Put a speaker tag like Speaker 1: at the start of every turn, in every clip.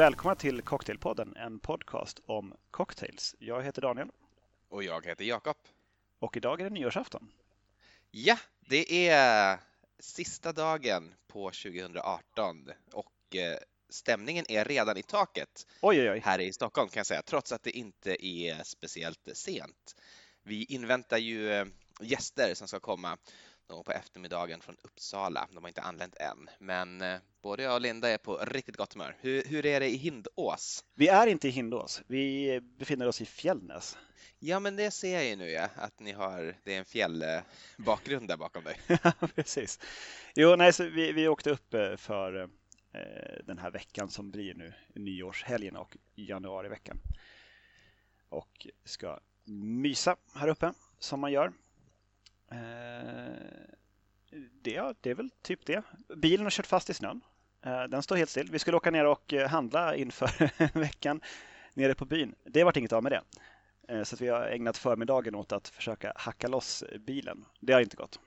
Speaker 1: Välkomna till Cocktailpodden, en podcast om cocktails. Jag heter Daniel.
Speaker 2: Och jag heter Jakob.
Speaker 1: Och idag är det nyårsafton.
Speaker 2: Ja, det är sista dagen på 2018 och eh, stämningen är redan i taket
Speaker 1: oj, oj, oj.
Speaker 2: här i Stockholm kan jag säga, trots att det inte är speciellt sent. Vi inväntar ju eh, gäster som ska komma på eftermiddagen från Uppsala. De har inte anlänt än, men eh, både jag och Linda är på riktigt gott humör. Hur, hur är det i Hindås?
Speaker 1: Vi är inte i Hindås. Vi befinner oss i Fjällnäs.
Speaker 2: Ja, men det ser jag ju nu ja, att ni har, det är en fjällbakgrund där bakom dig.
Speaker 1: Ja, precis. Jo, nej, så vi, vi åkte upp eh, för eh, den här veckan som blir nu nyårshelgen och januariveckan. Och ska mysa här uppe som man gör. Eh, det, det är väl typ det. Bilen har kört fast i snön. Eh, den står helt still. Vi skulle åka ner och eh, handla inför veckan nere på byn. Det vart inget av med det. Så vi har ägnat förmiddagen åt att försöka hacka loss bilen. Det har inte gått.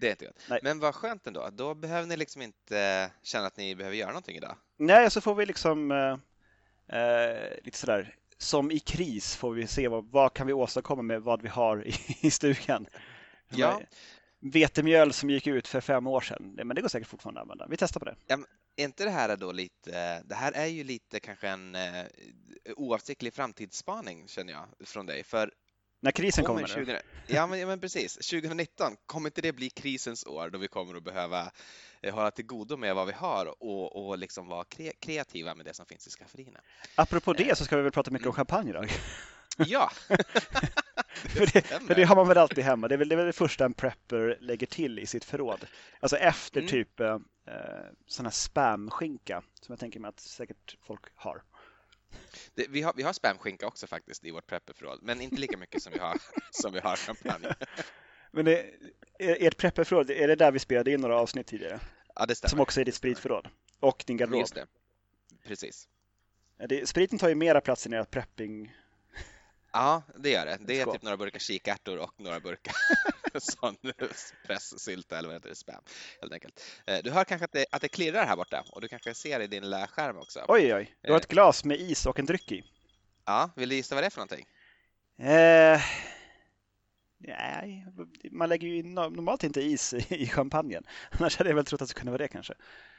Speaker 2: Det är inte gott. Nej. Men vad skönt ändå. Då behöver ni liksom inte känna att ni behöver göra någonting idag.
Speaker 1: Nej, så får vi liksom eh, lite sådär som i kris får vi se vad, vad kan vi åstadkomma med vad vi har i, i stugan.
Speaker 2: Ja.
Speaker 1: Vetemjöl som gick ut för fem år sedan, men det går säkert fortfarande att använda. Vi testar på det.
Speaker 2: Ja, är inte det här då lite, det här är ju lite kanske en uh, oavsiktlig framtidsspaning känner jag från dig, för
Speaker 1: när krisen kommer? kommer
Speaker 2: 20, ja, men, ja, men precis. 2019, kommer inte det bli krisens år då vi kommer att behöva eh, hålla till godo med vad vi har och, och liksom vara kre kreativa med det som finns i skafferierna?
Speaker 1: Apropå det så ska vi väl prata mycket om mm. champagne idag.
Speaker 2: Ja!
Speaker 1: för, det, för, det, har man väl alltid hemma. Det är väl, det är väl det första en prepper lägger till i sitt förråd. Alltså efter mm. typ eh, sån här spamskinka som jag tänker mig att säkert folk har.
Speaker 2: Det, vi har, vi har spamskinka också faktiskt i vårt prepperförråd, men inte lika mycket som vi har, som vi har champagne.
Speaker 1: Men det, ert prepperförråd, är det där vi spelade in några avsnitt tidigare?
Speaker 2: Ja, det stämmer.
Speaker 1: Som också är ditt spritförråd och din garderob?
Speaker 2: Just det, precis.
Speaker 1: Det, spriten tar ju mera plats i ert prepping
Speaker 2: Ja, det gör det. Det är typ några burkar kikärtor och några burkar sån pressylta eller vad heter det, spam helt enkelt. Eh, du hör kanske att det, att det klirrar här borta och du kanske ser i din lilla skärm också.
Speaker 1: Oj, oj, du har ett eh. glas med is och en dryck i.
Speaker 2: Ja, vill du gissa vad det är för någonting?
Speaker 1: Eh, nej, man lägger ju normalt inte is i champagnen. Annars hade jag väl trott att det kunde vara det kanske.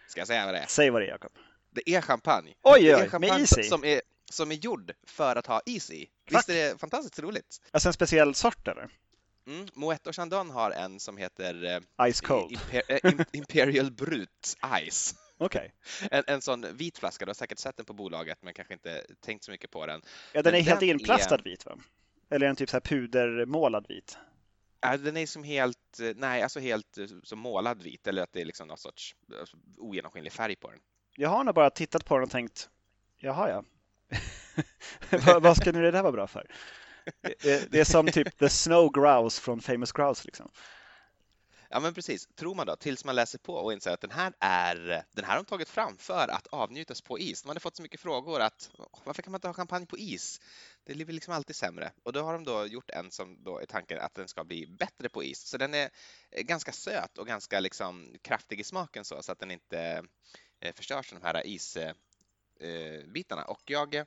Speaker 2: Ska jag säga vad det är?
Speaker 1: Säg vad det är, Jakob.
Speaker 2: Det är champagne.
Speaker 1: Oj, oj,
Speaker 2: oj,
Speaker 1: med is i?
Speaker 2: Som är, som är gjord för att ha is i. Visst är det fantastiskt roligt?
Speaker 1: Alltså en speciell sort eller?
Speaker 2: Mm, Moet och Chandon har en som heter
Speaker 1: eh, Ice Cold.
Speaker 2: Imper eh, Imperial Brut Ice. Okay. En, en sån vit flaska, du har säkert sett den på bolaget men kanske inte tänkt så mycket på den.
Speaker 1: Ja, den men är helt inplastad är... vit va? Eller är den typ så här pudermålad vit?
Speaker 2: Ja, den är som helt, eh, nej, alltså helt som målad vit eller att det är liksom någon sorts ogenomskinlig färg på den.
Speaker 1: Jag har nog bara tittat på den och tänkt, jaha ja, vad, vad ska nu det där vara bra för? Det, det, är som typ The Snow Grouse från Famous Grouse liksom.
Speaker 2: Ja men precis, tror man då, tills man läser på och inser att den här är, den här har de tagit fram för att avnjutas på is. De hade fått så mycket frågor att varför kan man inte ha kampanj på is? Det blir liksom alltid sämre. Och då har de då gjort en som då är tanken att den ska bli bättre på is. Så den är eh, ganska söt och ganska liksom kraftig i smaken så, så att den inte eh, förstörs av de här is eh, Eh, bitarna. Och jag... Eh,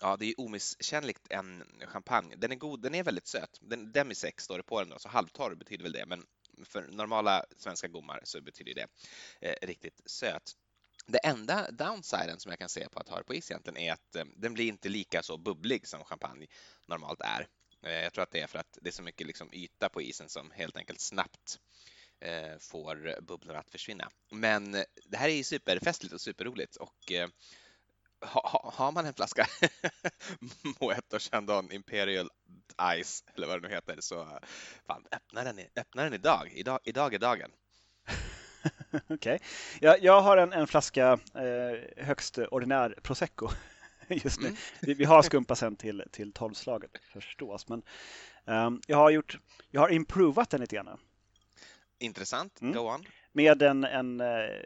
Speaker 2: ja, det är omisskännligt en champagne. Den är god, den är väldigt söt. Den, demisex står det på den då, så halvtorr betyder väl det, men för normala svenska gommar så betyder det eh, riktigt söt. Det enda downsiden som jag kan se på att ha det på is egentligen är att eh, den blir inte lika så bubblig som champagne normalt är. Eh, jag tror att det är för att det är så mycket liksom yta på isen som helt enkelt snabbt Eh, får bubblorna att försvinna. Men det här är ju superfestligt och superroligt och eh, ha, har man en flaska Moet och Chandon Imperial Ice eller vad det nu heter så fan, öppna den, öppna den idag. idag. Idag är dagen.
Speaker 1: Okej. Okay. Jag, jag har en, en flaska eh, högst ordinär prosecco just nu. Mm. Vi, vi, har skumpa sen till, till tolvslaget förstås, men um, jag har gjort, jag har improvat den lite grann.
Speaker 2: Intressant, mm. go on.
Speaker 1: Med en, en, eh,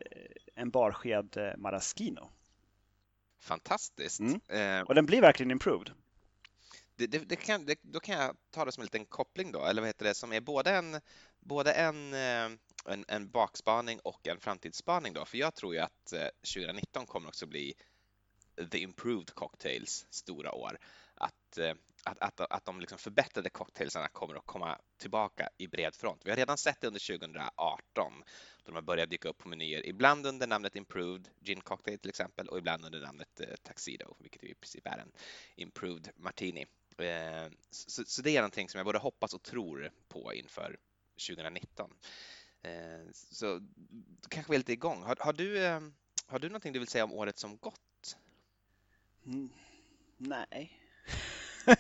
Speaker 1: en barsked eh, maraschino.
Speaker 2: Fantastiskt.
Speaker 1: Mm. Eh, och den blir verkligen improved.
Speaker 2: det, det, det kan, då kan jag ta det som en liten koppling då, eller vad heter det, som är både en, både en, en, en bakspaning och en framtidsspaning då, för jag tror ju att 2019 kommer också bli the improved cocktails stora år. Att, eh, att, att, att de liksom förbättrade cocktailsarna kommer att komma tillbaka i bred front. Vi har redan sett det under 2018 då de har börjat dyka upp på menyer, ibland under namnet Improved Gin Cocktail till exempel och ibland under namnet eh, Tuxedo, vilket i princip är en Improved Martini. Eh, så, så, det är någonting som jag både hoppas och tror på inför 2019. Eh, så kanske vi är lite igång. Har, har, du, eh, har du någonting du vill säga om året som gått?
Speaker 1: Mm, nej.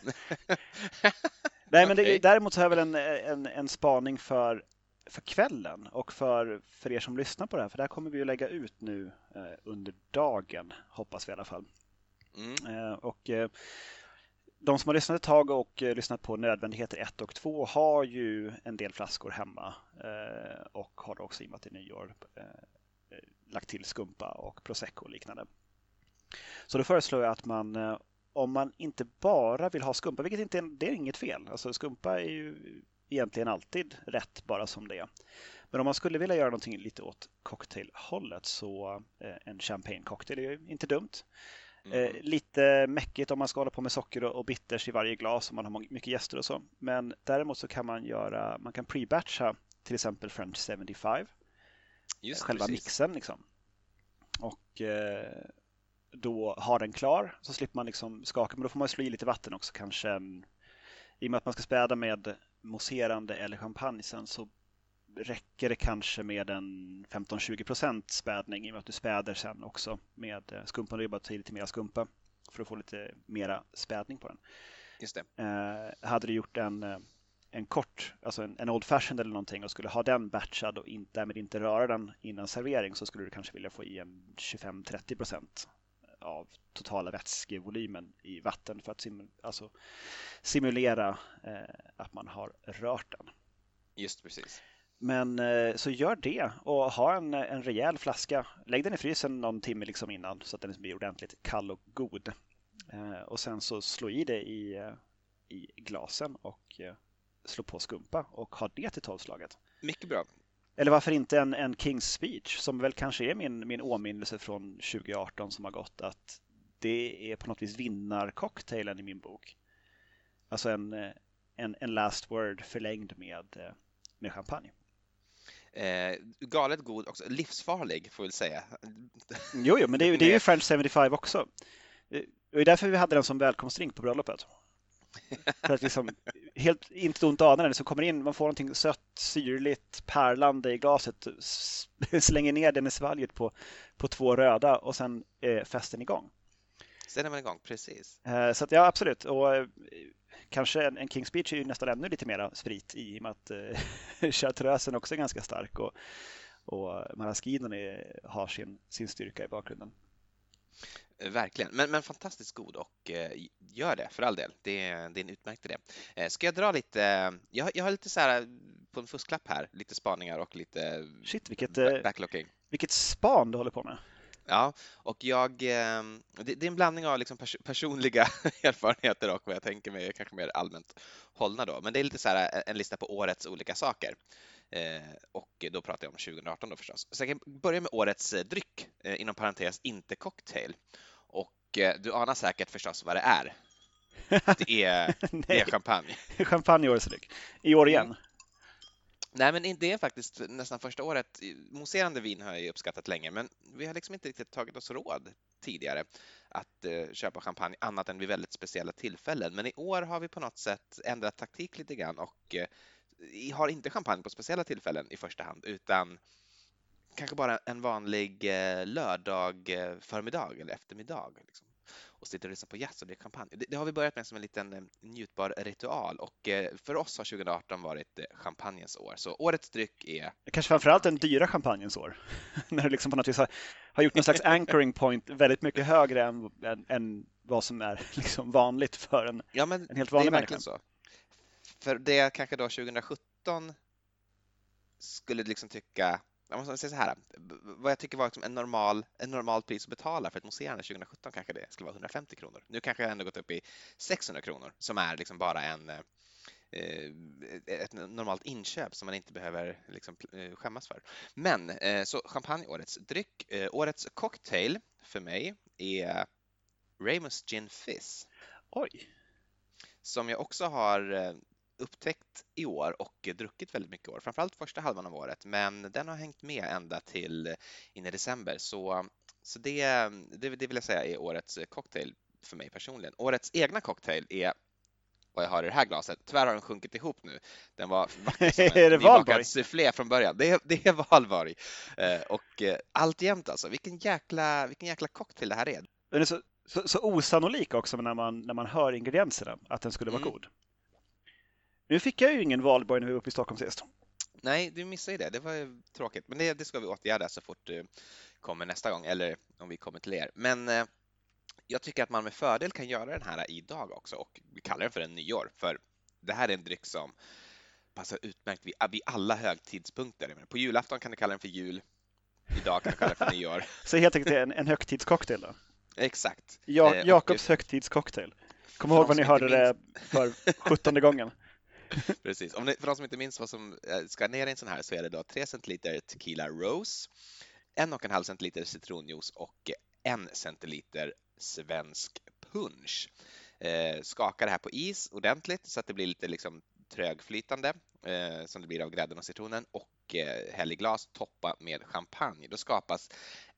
Speaker 1: Nej, men det, däremot så har jag väl en, en, en spaning för, för kvällen och för, för er som lyssnar på det här. För det här kommer vi att lägga ut nu eh, under dagen, hoppas vi i alla fall. Mm. Eh, och eh, de som har lyssnat ett tag och eh, lyssnat på Nödvändigheter 1 och 2 har ju en del flaskor hemma eh, och har också i och med att det är nyår eh, lagt till skumpa och prosecco och liknande. Så då föreslår jag att man om man inte bara vill ha skumpa, vilket inte är, det är inget fel. Alltså skumpa är ju egentligen alltid rätt bara som det är. Men om man skulle vilja göra någonting lite åt cocktailhållet så eh, en champagne cocktail är ju inte dumt. Eh, mm. Eh, lite mäckigt om man ska hålla på med socker och, bitters i varje glas om man har mycket gäster och så. Men däremot så kan man göra, man kan pre-batcha till exempel French 75. Just själva precis. mixen liksom. Och eh, då ha den klar så slipper man liksom skaka. Men då får man slå i lite vatten också kanske. I och med att man ska späda med mousserande eller champagne sen så räcker det kanske med en 15-20% spädning i och med att du späder sen också med eh, skumpan. Det är bara att ta i lite mer skumpa för att få lite mera spädning på den.
Speaker 2: Just
Speaker 1: det. Eh, hade du gjort en, eh, en kort, alltså en, en Old Fashioned eller någonting och skulle ha den batchad och in, därmed inte röra den innan servering så skulle du kanske vilja få i en 25-30% av totala vätskevolymen i vatten för att sim alltså, simulera eh, att man har rört den.
Speaker 2: Just precis.
Speaker 1: Men eh, så gör det och ha en, en rejäl flaska. Lägg den i frysen någon timme liksom innan så att den blir ordentligt kall och god. Eh, och sen så slå i det i, i glasen och slå på skumpa och ha det till tolvslaget.
Speaker 2: Mycket bra.
Speaker 1: Eller varför inte en, en King's Speech som väl kanske är min, min åminnelse från 2018 som har gått att det är på något vis vinnarcocktailen i min bok. Alltså en, en, en last word förlängd med, med champagne.
Speaker 2: Eh, galet god också, livsfarlig får vi säga.
Speaker 1: Jo, jo men det är, det är ju French 75 också. Det är därför vi hade den som välkomstdrink på bröllopet. För att liksom, helt, inte ont anande, så kommer in, man får någonting sött, syrligt, pärlande i glaset, slänger ner den i svalget på, på två röda och sen är festen igång.
Speaker 2: Sen är man igång, precis.
Speaker 1: Eh, så att, ja, absolut. Och eh, kanske en, en King's Speech är ju nästan ännu lite mera sprit i och med att eh, chartreusen också är ganska stark och, och maraschinen har sin, sin styrka i bakgrunden.
Speaker 2: Eh, verkligen, men, men fantastiskt god och eh, gör det för all del. Det, det är en utmärkt idé. Eh, ska jag dra lite? Jag, jag har lite så här på en fusklapp här, lite spaningar och lite
Speaker 1: Shit, vilket, backlocking. Vilket span du håller på med.
Speaker 2: Ja, och jag, eh, det, är en blandning av liksom pers personliga erfarenheter och vad jag tänker mig kanske mer allmänt hållna då. Men det är lite så här en lista på årets olika saker. Eh, och då pratar jag om 2018 då förstås. Så jag kan börja med årets dryck, inom parentes inte cocktail. Och eh, du anar säkert förstås vad det är. Det är, det är champagne.
Speaker 1: champagne årets dryck. I år igen.
Speaker 2: Nej, men det är faktiskt nästan första året. Mousserande vin har jag uppskattat länge, men vi har liksom inte riktigt tagit oss råd tidigare att eh, köpa champagne annat än vid väldigt speciella tillfällen. Men i år har vi på något sätt ändrat taktik lite grann och eh, har inte champagne på speciella tillfällen i första hand, utan kanske bara en vanlig eh, lördag eh, förmiddag eller eftermiddag. Liksom. Och sitter och lyssnar på jazz och dricker champagne. Det, det, har vi börjat med som en liten eh, njutbar ritual och eh, för oss har 2018 varit eh, champagnens år. Så årets dryck är...
Speaker 1: Kanske framförallt den dyra champagnens år. När du liksom på något vis har, har gjort någon slags anchoring point väldigt mycket högre än, än, än vad som är liksom vanligt för en,
Speaker 2: ja, men
Speaker 1: en helt vanlig
Speaker 2: människa. Så. För det kanske då 2017 skulle liksom tycka jag måste säga så här, vad jag tycker var liksom en, normal, en normal pris att betala för ett museerna 2017 kanske det skulle vara 150 kronor. Nu kanske jag ändå gått upp i 600 kronor som är liksom bara en eh, ett normalt inköp som man inte behöver liksom eh, skämmas för. Men eh, så champagne, årets dryck. Årets cocktail för mig är Ramos Gin Fizz.
Speaker 1: Oj!
Speaker 2: Som jag också har upptäckt i år och druckit väldigt mycket i år, framförallt första halvan av året, men den har hängt med ända till in i december. Så, så det, det, det vill jag säga är årets cocktail för mig personligen. Årets egna cocktail är vad jag har i det här glaset. Tyvärr har den sjunkit ihop nu. Den var vacker som en nybakad soufflé från början. Det är, det är Valborg. Eh, och eh, alltjämt alltså, vilken jäkla, vilken jäkla cocktail det här är.
Speaker 1: Den är så, så, så osannolik också när man, när man hör ingredienserna, att den skulle vara mm. god. Nu fick jag ju ingen valborg när vi var uppe i Stockholm sist.
Speaker 2: Nej, du missade ju det. Det var ju tråkigt, men det, det ska vi åtgärda så fort du kommer nästa gång, eller om vi kommer till er. Men eh, jag tycker att man med fördel kan göra den här idag också och vi kallar den för en nyår, för det här är en dryck som passar utmärkt vid, vid alla högtidspunkter. På julafton kan du kalla den för jul, idag kan du kalla den för nyår.
Speaker 1: Så helt enkelt en, en högtidscocktail då?
Speaker 2: Exakt.
Speaker 1: Ja, eh, Jakobs högtidscocktail. Kom ihåg vad ni hörde det för sjuttonde gången.
Speaker 2: Precis. Om ni, för de som inte minns vad som eh, ska ner i en sån här så är det då 3 centiliter tequila rose, en och en halv centiliter citronjuice och en centiliter svensk punch. Eh, skaka det här på is ordentligt så att det blir lite liksom trögflytande eh, som det blir av grädden och citronen och eh, häll i glas, toppa med champagne. Då skapas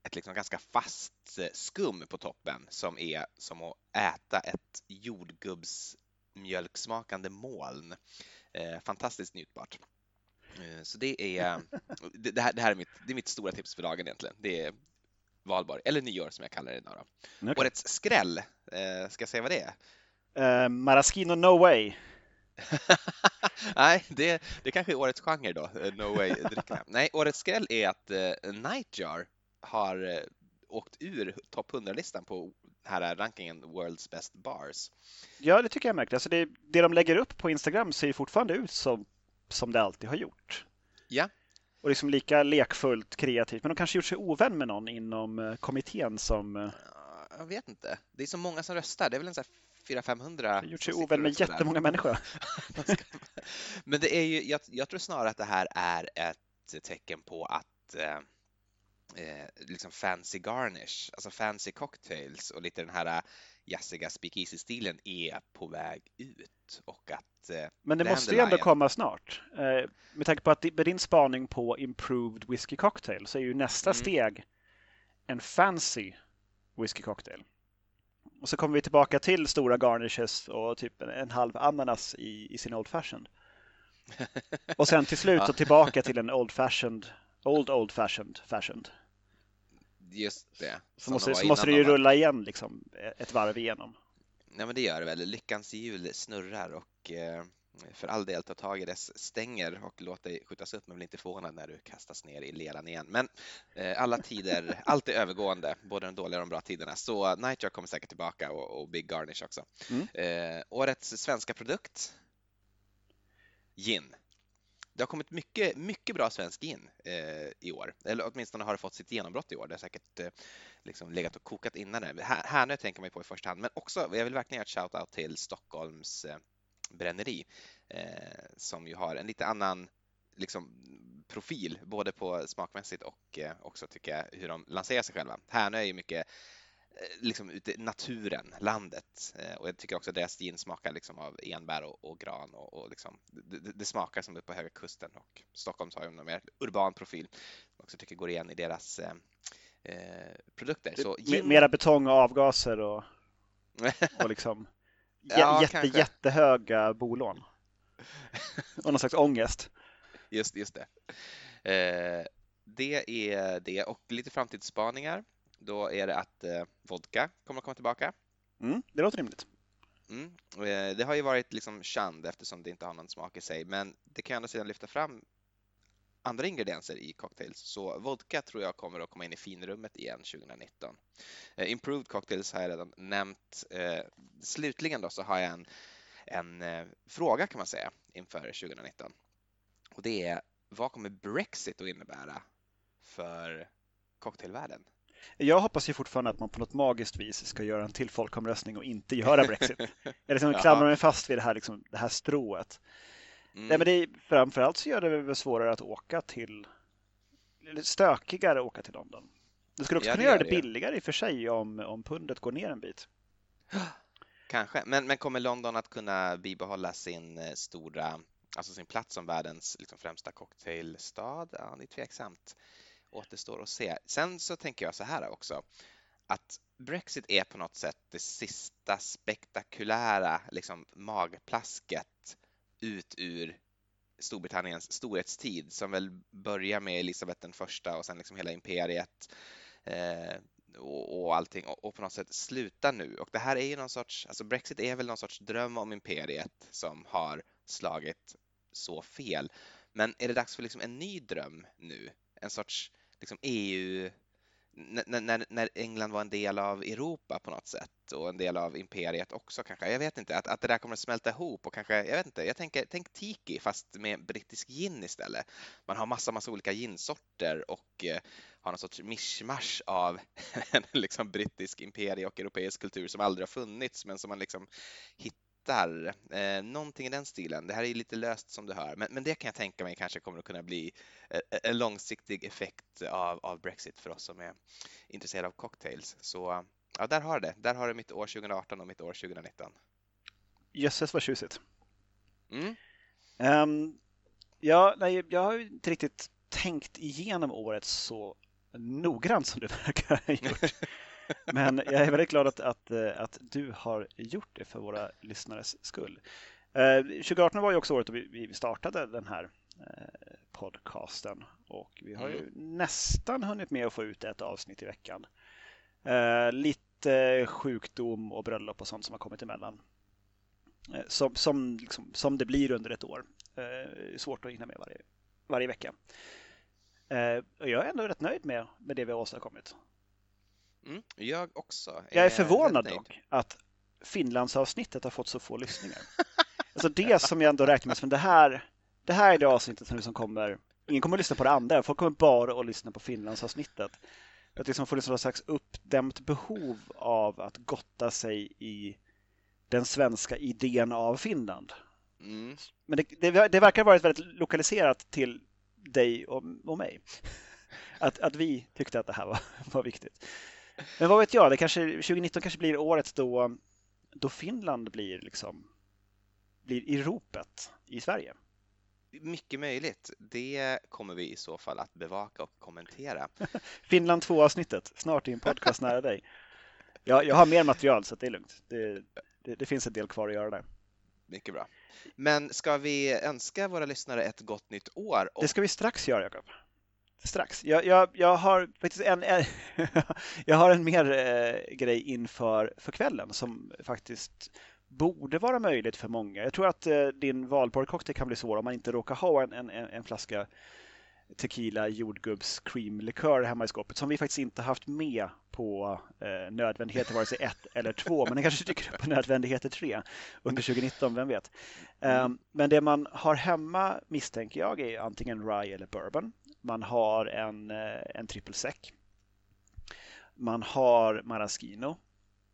Speaker 2: ett liksom ganska fast eh, skum på toppen som är som att äta ett jordgubbs mjölksmakande moln. Eh, fantastiskt njutbart. Eh, så det är, det, här, det här är, mitt, det är mitt stora tips för dagen egentligen. Det är valborg, eller nyår som jag kallar det idag. Okay. Årets skräll, eh, ska jag säga vad det
Speaker 1: är? Uh, Maraschino No Way.
Speaker 2: Nej, det, det kanske är årets genre då, No Way-drickorna. Nej, årets skräll är att Nightjar har åkt ur topp 100-listan på här rankingen World's Best Bars.
Speaker 1: Ja, det tycker jag märkte. Alltså det, det de lägger upp på Instagram ser ju fortfarande ut som, som det alltid har gjort.
Speaker 2: Ja.
Speaker 1: Och liksom lika lekfullt, kreativt. Men de kanske gjort sig ovän med någon inom eh, kommittén som... Eh,
Speaker 2: jag vet inte. Det är så många som röstar. Det är väl en sån 400-500.
Speaker 1: Gjort sig ovän med jättemånga människor.
Speaker 2: Men det är ju, jag, jag, tror snarare att det här är ett tecken på att eh, eh, liksom fancy garnish, alltså fancy cocktails och lite den här jazziga speakeasy-stilen är på väg ut och att eh,
Speaker 1: Men det måste ju ändå komma snart. Eh, med tanke på att med din spaning på improved whisky cocktail så är ju nästa mm. steg en fancy whisky cocktail. Och så kommer vi tillbaka till stora garnishes och typ en halv ananas i, i sin old fashioned. Och sen till slut ja. tillbaka till en old fashioned, old old fashioned, fashioned.
Speaker 2: Just det.
Speaker 1: Så måste, så måste det ju rulla igen liksom ett varv igenom.
Speaker 2: Nej men det gör det väl. Lyckans hjul snurrar och eh, för all del ta tag i dess stänger och låt dig skjutas upp men bli inte förvånad när du kastas ner i leran igen. Men eh, alla tider, allt är övergående, både de dåliga och de bra tiderna. Så Nightjar kommer säkert tillbaka och, och Big Garnish också. Mm. Eh, årets svenska produkt? Gin. Det har kommit mycket, mycket bra svensk gin eh, i år, eller åtminstone har det fått sitt genombrott i år. Det har säkert eh, liksom legat och kokat innan det. Här, Härnö tänker man på i första hand, men också, jag vill verkligen göra ett shout-out till Stockholms eh, bränneri eh, som ju har en lite annan liksom, profil, både på smakmässigt och eh, också tycker jag hur de lanserar sig själva. Härnö är ju mycket Eh, liksom ute i naturen, landet. Eh, och jag tycker också att deras gin smakar liksom av enbär och, och gran och, och liksom, det, det, smakar som uppe på Höga Kusten och Stockholm har ju en mer urban profil som också tycker går igen i deras eh, eh produkter. Så
Speaker 1: gin... Mera betong och avgaser och, och liksom ja, jätte, kanske. jättehöga bolån. och någon slags ångest.
Speaker 2: Just, just det. Eh, det är det och lite framtidsspaningar då är det att eh, vodka kommer att komma tillbaka.
Speaker 1: Mm, det låter rimligt.
Speaker 2: Mm. Eh, det har ju varit liksom känd eftersom det inte har någon smak i sig, men det kan andra sidan lyfta fram andra ingredienser i cocktails. Så vodka tror jag kommer att komma in i finrummet igen 2019. Eh, improved cocktails har jag redan nämnt. Eh, slutligen då så har jag en, en eh, fråga kan man säga inför 2019. Och det är vad kommer Brexit att innebära för cocktailvärlden?
Speaker 1: Jag hoppas ju fortfarande att man på något magiskt vis ska göra en till folkomröstning och inte göra Brexit. jag liksom klamrar mig fast vid det här, liksom, det här strået. Mm. Nej, men det är, framförallt så gör det väl svårare att åka till, eller stökigare att åka till London. Det skulle också ja, kunna göra det, det billigare i och för sig om, om pundet går ner en bit.
Speaker 2: Kanske, men, men kommer London att kunna bibehålla sin eh, stora, alltså sin plats som världens liksom, främsta cocktailstad? Ja, det är tveksamt. Återstår att se. Sen så tänker jag så här också, att Brexit är på något sätt det sista spektakulära liksom, magplasket ut ur Storbritanniens storhetstid som väl börjar med Elisabeth den första och sen liksom hela imperiet eh, och, och allting och, och, på något sätt slutar nu. Och det här är ju någon sorts, alltså Brexit är väl någon sorts dröm om imperiet som har slagit så fel. Men är det dags för liksom en ny dröm nu? En sorts liksom EU när, när, när, England var en del av Europa på något sätt och en del av imperiet också kanske. Jag vet inte, att, att det där kommer att smälta ihop och kanske, jag vet inte, jag tänker, tänk Tiki fast med brittisk gin istället. Man har massa, massa olika ginsorter och eh, har någon sorts mischmasch av en liksom brittisk imperie och europeisk kultur som aldrig har funnits men som man liksom hittar hittar eh, någonting i den stilen. Det här är lite löst som du hör, men, men det kan jag tänka mig kanske kommer att kunna bli eh, en långsiktig effekt av, av Brexit för oss som är intresserade av cocktails. Så ja, där har det. Där har du mitt år 2018 och mitt år 2019.
Speaker 1: Jösses vad tjusigt. Mm. Um, ja, nej, jag har inte riktigt tänkt igenom året så noggrant som du verkar ha gjort. Men jag är väldigt glad att, att, eh, att du har gjort det för våra lyssnares skull. 2018 eh, var ju också året då vi startade den här eh, podcasten och vi har ju mm. nästan hunnit med att få ut ett avsnitt i veckan. Lite sjukdom och bröllop och sånt som har kommit emellan. Som, som, liksom, som det blir under ett år. Svårt att hinna med varje, varje vecka. Jag är ändå rätt nöjd med, med det vi har åstadkommit.
Speaker 2: Mm, jag också.
Speaker 1: Jag är förvånad dock att Finlandsavsnittet har fått så få lyssningar. alltså det som jag ändå räknar med som det här, det här är det avsnittet som liksom kommer, ingen kommer att lyssna på det andra, folk kommer bara att lyssna på Finlandsavsnittet. Att liksom få liksom någon slags uppdämt behov av att gotta sig i den svenska idén av Finland. Mm. Men det, det, det verkar ha varit väldigt lokaliserat till dig och, och mig. Att, att vi tyckte att det här var, var viktigt. Men vad vet jag, det kanske, 2019 kanske blir året då, då Finland blir, liksom, blir i ropet i Sverige.
Speaker 2: Mycket möjligt. Det kommer vi i så fall att bevaka och kommentera.
Speaker 1: Finland 2-avsnittet, snart i en podcast nära dig. Jag, jag har mer material så det är lugnt. Det, det, det finns en del kvar att göra där.
Speaker 2: Mycket bra. Men ska vi önska våra lyssnare ett gott nytt år?
Speaker 1: Och... Det ska vi strax göra, Jakob strax. Jag, jag, jag har faktiskt en, jag har en mer eh, grej inför för kvällen som faktiskt borde vara möjligt för många. Jag tror att eh, din valborgcocktail kan bli svår om man inte råkar ha en, en, en flaska tequila jordgubbs creamlikör hemma i skåpet som vi faktiskt inte haft med på eh, nödvändigheter vare sig ett eller två, men den kanske dyker upp på nödvändigheter tre under 2019, vem vet. Eh, men det man har hemma misstänker jag är antingen rye eller bourbon. Man har en, eh, en trippelsec. Man har maraschino.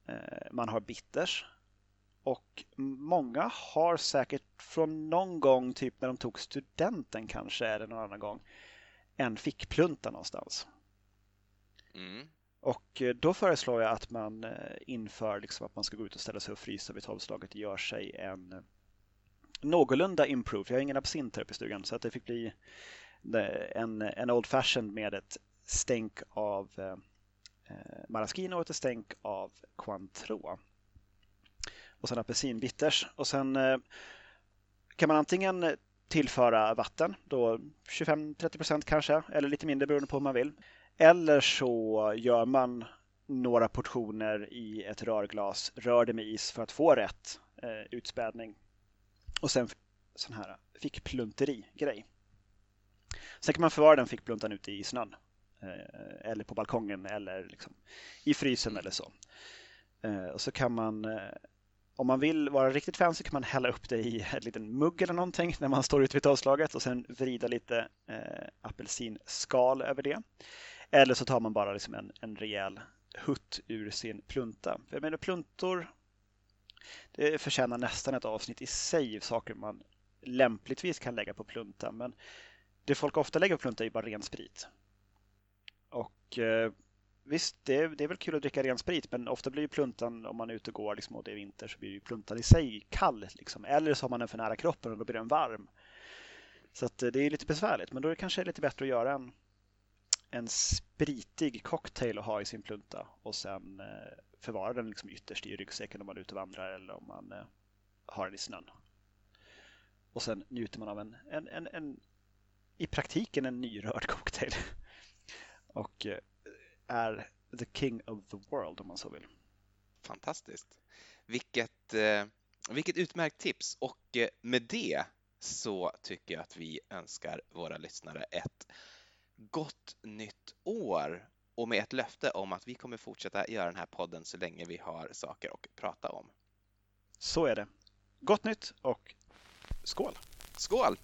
Speaker 1: Eh, man har bitters. Och många har säkert från någon gång, typ när de tog studenten kanske, eller någon annan gång, en fickplunta någonstans. Mm. Och eh, då föreslår jag att man inför liksom att man ska gå ut och ställa sig och frysa vid tolvslaget gör sig en någorlunda improved. Jag har ingen absint här uppe i stugan så att det fick bli en, en Old Fashioned med ett stänk av eh, eh maraschino och ett stänk av Cointreau. Och sen apelsinbitters. Och sen eh, kan man antingen tillföra vatten, då 25-30% kanske, eller lite mindre beroende på hur man vill. Eller så gör man några portioner i ett rörglas, rör det med is för att få rätt eh, utspädning. Och sen sån här fickplunteri-grej. Sen kan man förvara den fickpluntan ute i snön. Eh, eller på balkongen eller liksom i frysen eller så. Eh, och så kan man, eh, om man vill vara riktigt fancy kan man hälla upp det i en liten mugg eller någonting när man står ute vid tolvslaget och sen vrida lite apelsinskal över det. Eller så tar man bara liksom en, en rejäl hutt ur sin plunta. För jag menar pluntor, det förtjänar nästan ett avsnitt i sig, saker man lämpligtvis kan lägga på plunta. Men det folk ofta lägger på plunta är ju bara ren sprit. Och eh, visst, det är, det är väl kul att dricka ren sprit, men ofta blir ju pluntan, om man är ute och går liksom, och det är vinter, så blir ju pluntan i sig kall. Liksom. Eller så har man den för nära kroppen och då blir den varm. Så att, eh, det är lite besvärligt, men då är det kanske lite bättre att göra en, en spritig cocktail att ha i sin plunta och sen eh, förvara den liksom ytterst i ryggsäcken om man är ute och vandrar eller om man eh, har den i snön. Och sen njuter man av en, en, en, en i praktiken en nyrörd cocktail. och eh, är the king of the world om man så vill.
Speaker 2: Fantastiskt. Vilket, eh, vilket utmärkt tips och eh, med det så tycker jag att vi önskar våra lyssnare ett gott nytt år och med ett löfte om att vi kommer fortsätta göra den här podden så länge vi har saker att prata om.
Speaker 1: Så är det. Gott nytt och skål!
Speaker 2: Skål!